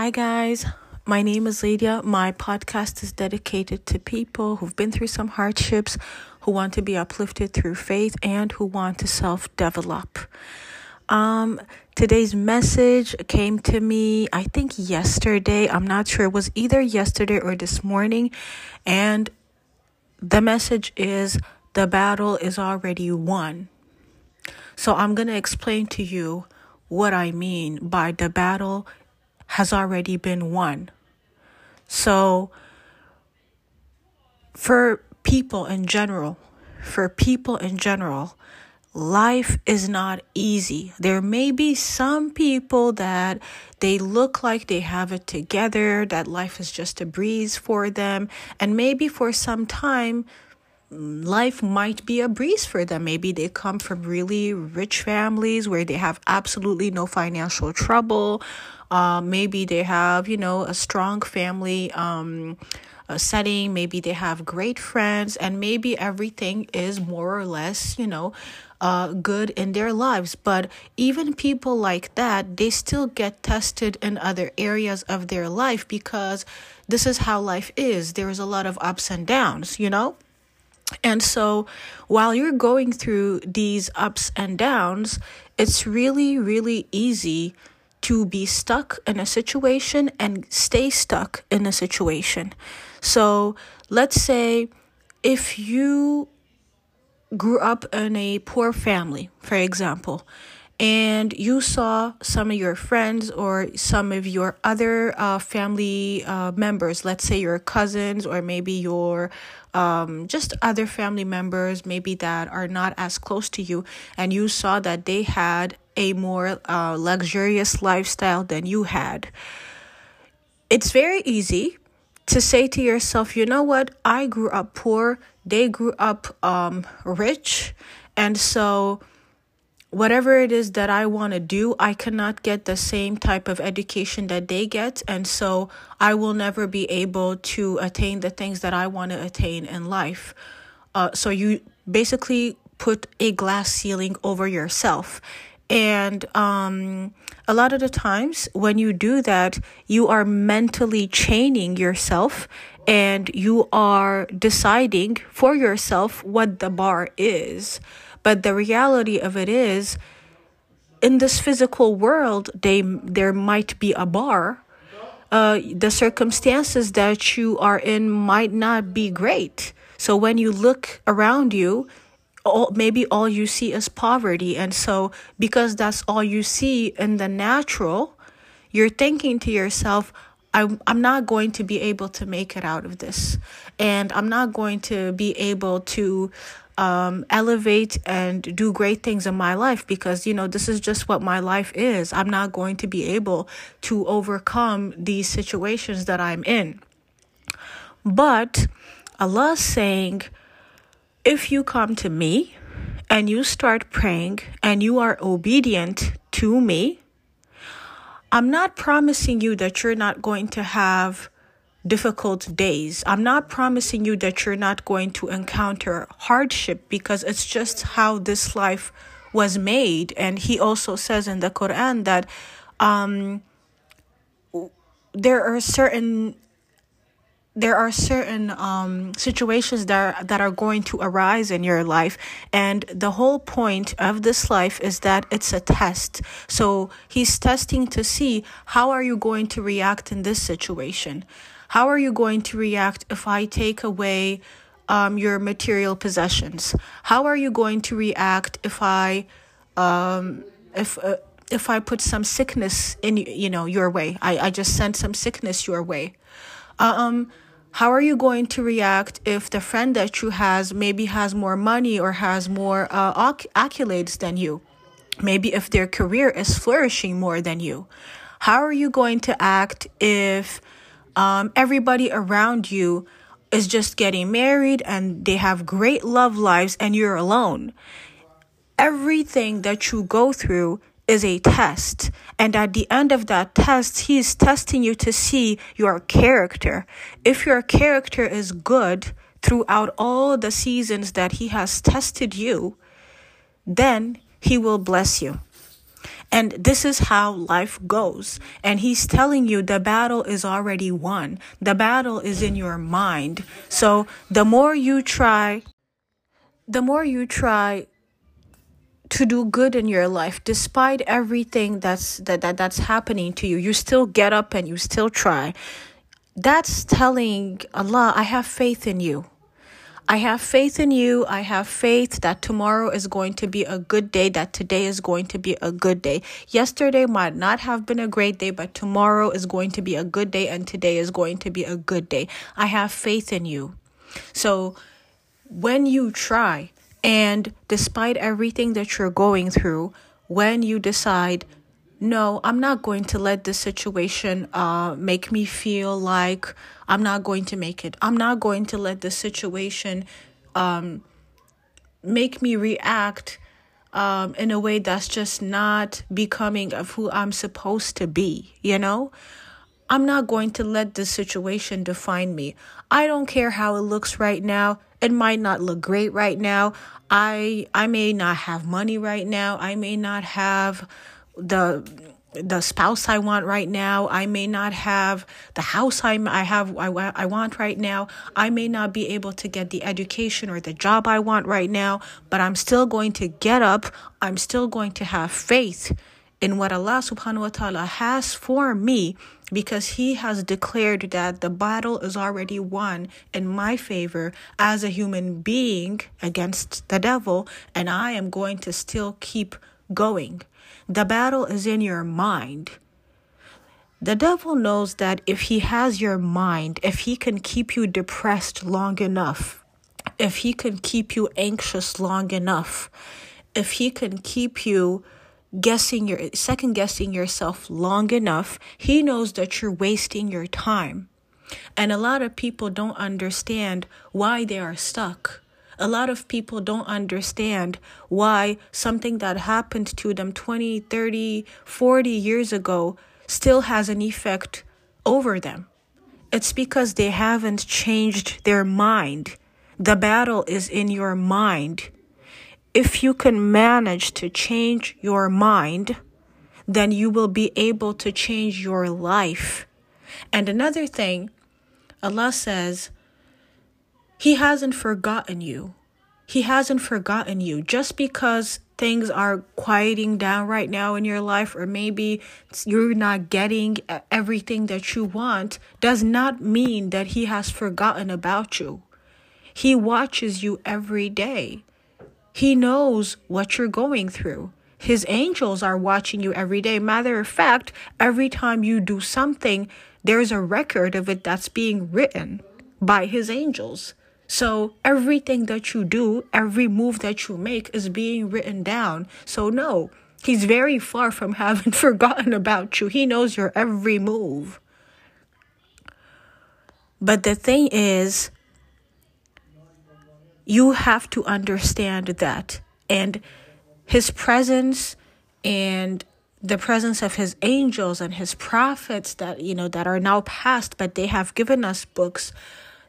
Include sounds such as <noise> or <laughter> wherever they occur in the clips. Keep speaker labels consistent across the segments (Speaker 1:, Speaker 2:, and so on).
Speaker 1: Hi, guys. My name is Lydia. My podcast is dedicated to people who've been through some hardships, who want to be uplifted through faith, and who want to self develop. Um, today's message came to me, I think yesterday. I'm not sure. It was either yesterday or this morning. And the message is the battle is already won. So I'm going to explain to you what I mean by the battle has already been won. So, for people in general, for people in general, life is not easy. There may be some people that they look like they have it together, that life is just a breeze for them, and maybe for some time life might be a breeze for them. Maybe they come from really rich families where they have absolutely no financial trouble. Uh, maybe they have, you know, a strong family um, a setting. Maybe they have great friends, and maybe everything is more or less, you know, uh, good in their lives. But even people like that, they still get tested in other areas of their life because this is how life is. There is a lot of ups and downs, you know? And so while you're going through these ups and downs, it's really, really easy to be stuck in a situation and stay stuck in a situation. So let's say if you grew up in a poor family, for example, and you saw some of your friends or some of your other uh, family uh, members, let's say your cousins or maybe your um, just other family members, maybe that are not as close to you, and you saw that they had a more uh, luxurious lifestyle than you had. It's very easy to say to yourself, you know what, I grew up poor, they grew up um, rich, and so whatever it is that I want to do, I cannot get the same type of education that they get. And so I will never be able to attain the things that I want to attain in life. Uh, so you basically put a glass ceiling over yourself. And um, a lot of the times when you do that, you are mentally chaining yourself and you are deciding for yourself what the bar is. But the reality of it is, in this physical world, they there might be a bar. Uh, the circumstances that you are in might not be great. So when you look around you, all, maybe all you see is poverty, and so because that's all you see in the natural, you're thinking to yourself, I'm, I'm not going to be able to make it out of this. And I'm not going to be able to um, elevate and do great things in my life because, you know, this is just what my life is. I'm not going to be able to overcome these situations that I'm in. But Allah saying, if you come to me and you start praying and you are obedient to me, I'm not promising you that you're not going to have difficult days. I'm not promising you that you're not going to encounter hardship because it's just how this life was made. And he also says in the Quran that um, there are certain there are certain um, situations that are, that are going to arise in your life and the whole point of this life is that it's a test so he's testing to see how are you going to react in this situation how are you going to react if I take away um, your material possessions? How are you going to react if I um, if uh, if I put some sickness in you know your way? I, I just sent some sickness your way. Um, how are you going to react if the friend that you has maybe has more money or has more uh, accolades than you? Maybe if their career is flourishing more than you. How are you going to act if um, everybody around you is just getting married and they have great love lives and you're alone. Everything that you go through is a test. And at the end of that test, he is testing you to see your character. If your character is good throughout all the seasons that he has tested you, then he will bless you. And this is how life goes. And he's telling you the battle is already won. The battle is in your mind. So the more you try, the more you try to do good in your life despite everything that's that, that that's happening to you you still get up and you still try that's telling allah i have faith in you I have faith in you. I have faith that tomorrow is going to be a good day, that today is going to be a good day. Yesterday might not have been a great day, but tomorrow is going to be a good day, and today is going to be a good day. I have faith in you. So when you try, and despite everything that you're going through, when you decide, no, I'm not going to let this situation uh, make me feel like I'm not going to make it. I'm not going to let the situation um, make me react um, in a way that's just not becoming of who I'm supposed to be, you know? I'm not going to let this situation define me. I don't care how it looks right now. It might not look great right now. I I may not have money right now. I may not have the the spouse I want right now. I may not have the house I, I have I, I want right now. I may not be able to get the education or the job I want right now, but I'm still going to get up. I'm still going to have faith in what Allah subhanahu wa ta'ala has for me because he has declared that the battle is already won in my favor as a human being against the devil and I am going to still keep going. The battle is in your mind. The devil knows that if he has your mind, if he can keep you depressed long enough, if he can keep you anxious long enough, if he can keep you guessing your second guessing yourself long enough, he knows that you're wasting your time. And a lot of people don't understand why they are stuck. A lot of people don't understand why something that happened to them 20, 30, 40 years ago still has an effect over them. It's because they haven't changed their mind. The battle is in your mind. If you can manage to change your mind, then you will be able to change your life. And another thing, Allah says, he hasn't forgotten you. He hasn't forgotten you. Just because things are quieting down right now in your life, or maybe you're not getting everything that you want, does not mean that He has forgotten about you. He watches you every day. He knows what you're going through. His angels are watching you every day. Matter of fact, every time you do something, there's a record of it that's being written by his angels. So everything that you do, every move that you make is being written down. So no, he's very far from <laughs> having forgotten about you. He knows your every move. But the thing is, you have to understand that. And his presence and the presence of his angels and his prophets that you know that are now past but they have given us books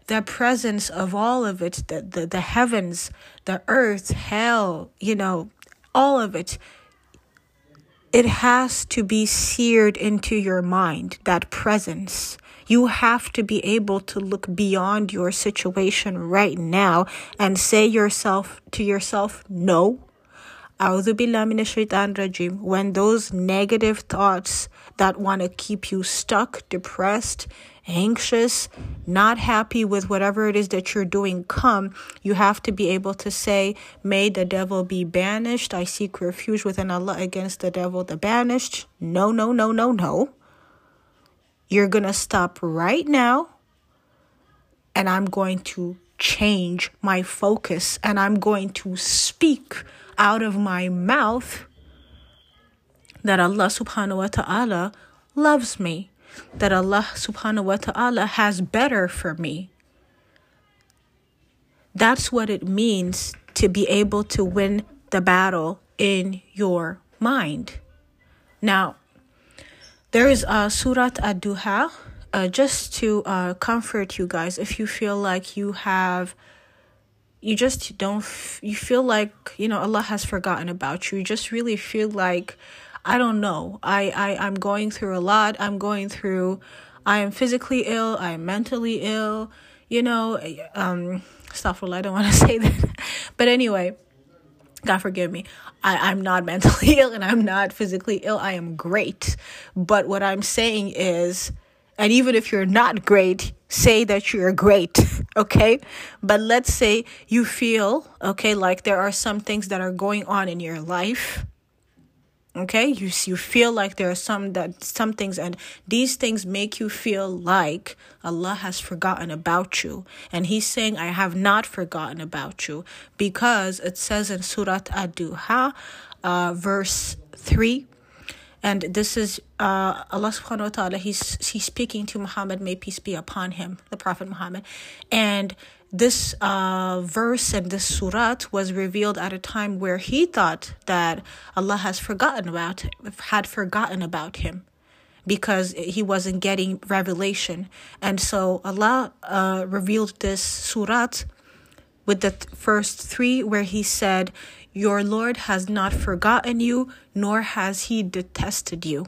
Speaker 1: the presence of all of it the, the, the heavens the earth hell you know all of it it has to be seared into your mind that presence. You have to be able to look beyond your situation right now and say yourself to yourself no when those negative thoughts that want to keep you stuck, depressed, anxious, not happy with whatever it is that you're doing come, you have to be able to say, May the devil be banished. I seek refuge within Allah against the devil, the banished. No, no, no, no, no. You're going to stop right now, and I'm going to change my focus, and I'm going to speak out of my mouth that Allah subhanahu wa ta'ala loves me, that Allah subhanahu wa ta'ala has better for me. That's what it means to be able to win the battle in your mind. Now, there is a Surat Ad-Duha, uh, just to uh, comfort you guys if you feel like you have you just don't you feel like you know allah has forgotten about you you just really feel like I don't know. I, I, I'm going through a lot. I'm going through, I am physically ill. I am mentally ill. You know, um, stuff. I don't want to <laughs> say that. but anyway, God forgive me. I, I'm not <laughs> mentally ill and I'm not physically ill. I am great. But what I'm saying is, and even if you're not great, say that you're great, <laughs> okay? But let's say you feel, okay, like there are some things that are going on in your life okay you you feel like there are some that some things and these things make you feel like Allah has forgotten about you and he's saying I have not forgotten about you because it says in Surat Ad-Duha uh, verse 3 and this is uh, Allah subhanahu wa ta'ala he's he's speaking to Muhammad may peace be upon him the prophet Muhammad. And this uh, verse and this surat was revealed at a time where he thought that Allah has forgotten about had forgotten about him because he wasn't getting revelation. And so Allah uh, revealed this surat with the th- first three where he said your Lord has not forgotten you nor has he detested you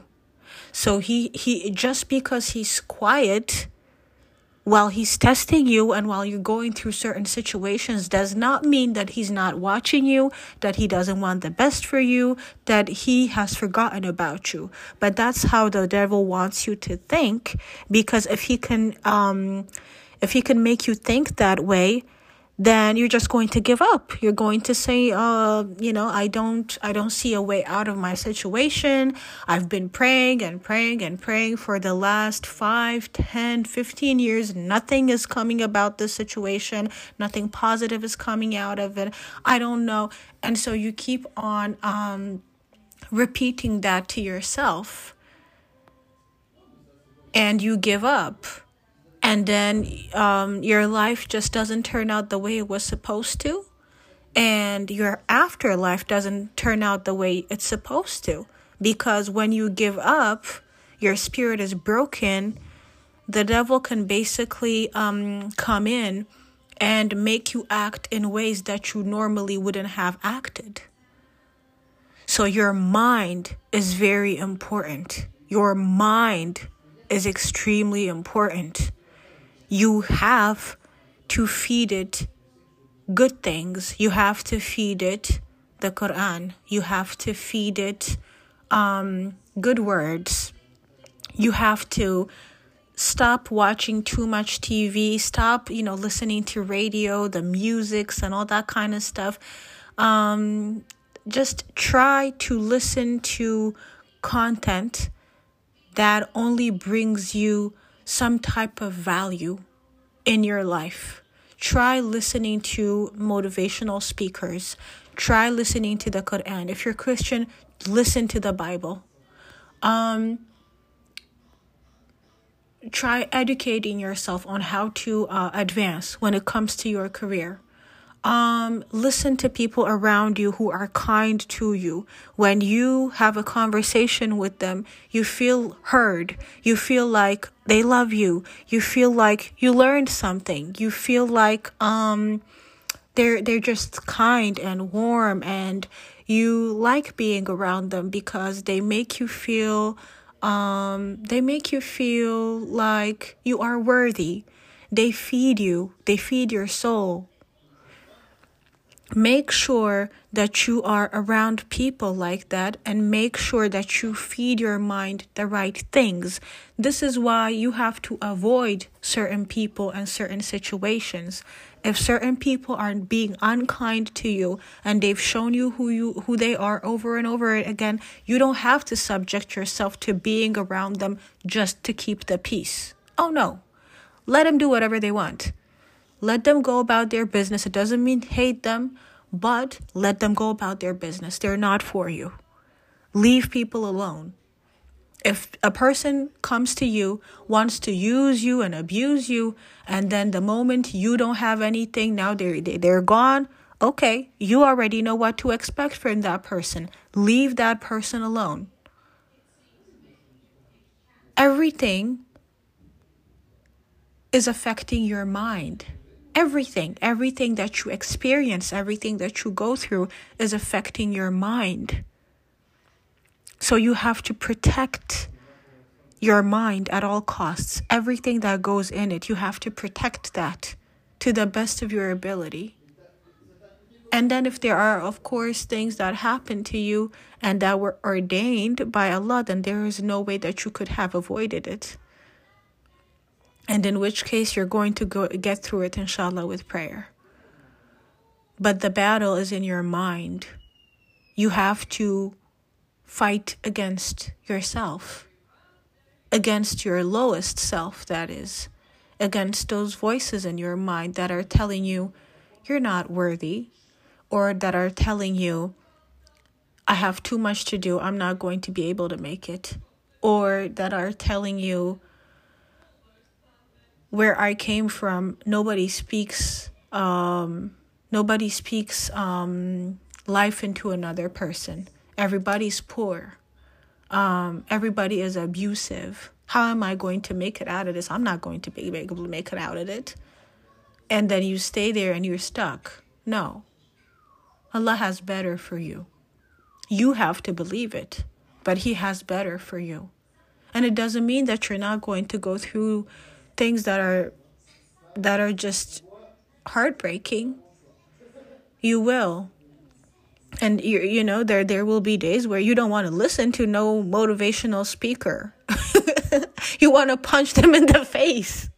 Speaker 1: so he he just because he's quiet while he's testing you and while you're going through certain situations does not mean that he's not watching you, that he doesn't want the best for you, that he has forgotten about you. But that's how the devil wants you to think because if he can um if he can make you think that way, then you're just going to give up. You're going to say uh you know i don't i don't see a way out of my situation. I've been praying and praying and praying for the last 5 10 15 years. Nothing is coming about this situation. Nothing positive is coming out of it. I don't know. And so you keep on um repeating that to yourself. And you give up and then um, your life just doesn't turn out the way it was supposed to. And your afterlife doesn't turn out the way it's supposed to. Because when you give up your spirit is broken. The devil can basically um, come in and make you act in ways that you normally wouldn't have acted. So your mind is very important. Your mind is extremely important you have to feed it good things. You have to feed it the Quran. You have to feed it um, good words. You have to stop watching too much TV. Stop, you know, listening to radio, the musics, and all that kind of stuff. Um, just try to listen to content that only brings you some type of value in your life. Try listening to motivational speakers. Try listening to the Quran. If you're Christian, listen to the Bible. Um, try educating yourself on how to uh, advance when it comes to your career um listen to people around you who are kind to you. When you have a conversation with them you feel heard. You feel like they love you. You feel like you learned something. You feel like um they're they're just kind and warm and you like being around them because they make you feel um they make you feel like you are worthy. They feed you. They feed your soul make sure that you are around people like that and make sure that you feed your mind the right things. This is why you have to avoid certain people and certain situations. If certain people are being unkind to you and they've shown you who you who they are over and over again, you don't have to subject yourself to being around them just to keep the peace. Oh no. Let them do whatever they want. Let them go about their business. It doesn't mean hate them, but let them go about their business. They're not for you. Leave people alone. If a person comes to you, wants to use you and abuse you, and then the moment you don't have anything, now they're, they're gone, okay, you already know what to expect from that person. Leave that person alone. Everything is affecting your mind everything, everything that you experience, everything that you go through is affecting your mind. So you have to protect your mind at all costs. Everything that goes in it, you have to protect that to the best of your ability. And then, if there are, of course, things that happen to you and that were ordained by Allah, then there is no way that you could have avoided it. And in which case, you're going to go get through it, inshallah, with prayer. But the battle is in your mind. You have to fight against yourself, against your lowest self, that is, against those voices in your mind that are telling you you're not worthy, or that are telling you, I have too much to do, I'm not going to be able to make it, or that are telling you, where I came from, nobody speaks, um, nobody speaks um, life into another person. Everybody's poor. Um, everybody is abusive. How am I going to make it out of this? I'm not going to be able to make it out of it. And then you stay there and you're stuck. No. Allah has better for you. You have to believe it, but He has better for you. And it doesn't mean that you're not going to go through things that are that are just heartbreaking. You will. And you you know there there will be days where you don't want to listen to no motivational speaker. <laughs> you want to punch them in the face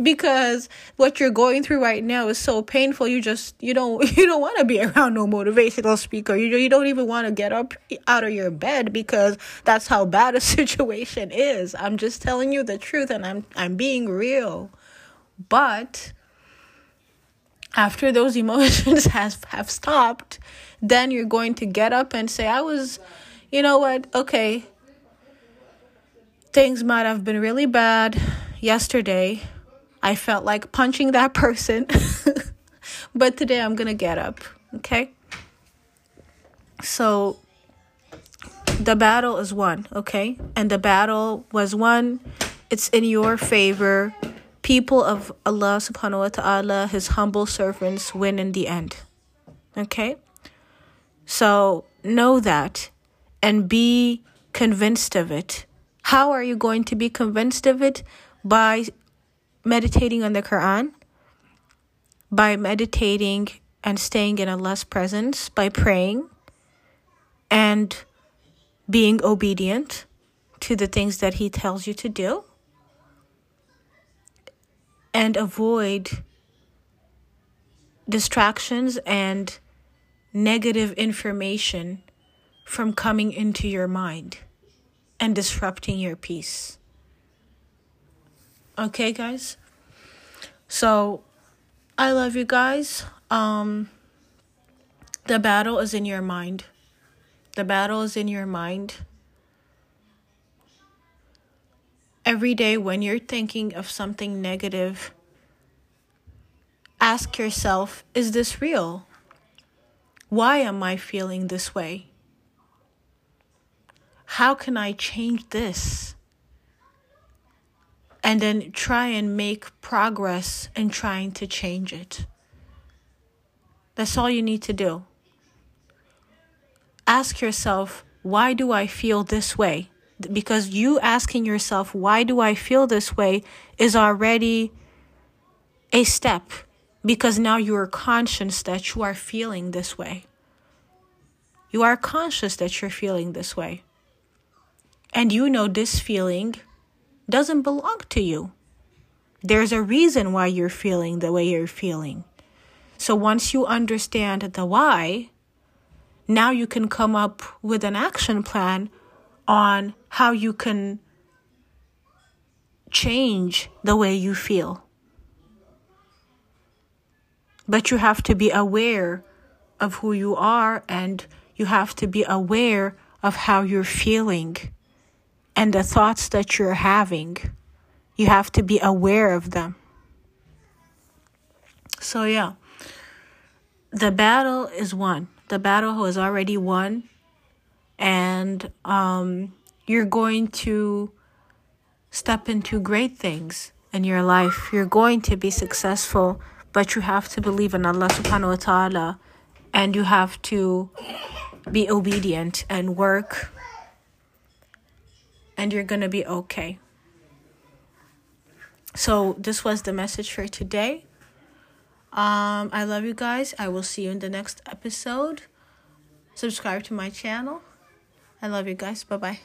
Speaker 1: because what you're going through right now is so painful. You just you don't <laughs> you don't want to be around no motivational speaker. You you don't even want to get up out of your bed because that's how bad a <laughs> situation is. I'm just telling you the truth and i'm i'm being real. But after those <laughs> emotions has have stopped then you're going to get up and say i was you know what? Okay. Things might have been really bad yesterday I felt like punching that <laughs> person. but today I'm going to get up, okay? So the battle is won, okay? And the battle was won. It's in your favor. People of Allah subhanahu wa ta'ala, his humble servants, win in the end. Okay? So know that and be convinced of it. How are you going to be convinced of it? By meditating on the Quran, by meditating and staying in Allah's presence, by praying and being obedient to the things that He tells you to do, and avoid distractions and negative information from coming into your mind and disrupting your peace. Okay, guys? So, I love you guys. Um the battle is in your mind. The battle is in your mind. Every day when you're thinking of something negative, ask yourself, is this real? Why am I feeling this way? How can I change this? And then try and make progress in trying to change it. That's all you need to do. Ask yourself, why do I feel this way? Because you asking yourself, why do I feel this way, is already a step. Because now you are conscious that you are feeling this way. You are conscious that you're feeling this way. And you know this feeling doesn't belong to you. There's a reason why you're feeling the way you're feeling. So once you understand the why, now you can come up with an action plan on how you can change the way you feel. But you have to be aware of who you are and you have to be aware of how you're feeling and the thoughts that you're having. You have to be aware of them. So, yeah, the battle is won. The battle is already won, and um, you're going to step into great things in your life. You're going to be successful, but you have to believe in Allah subhanahu wa ta'ala and you have to be obedient and work and you're going to be okay. So, this was the message for today. Um, I love you guys. I will see you in the next episode. Subscribe to my channel. I love you guys. Bye bye.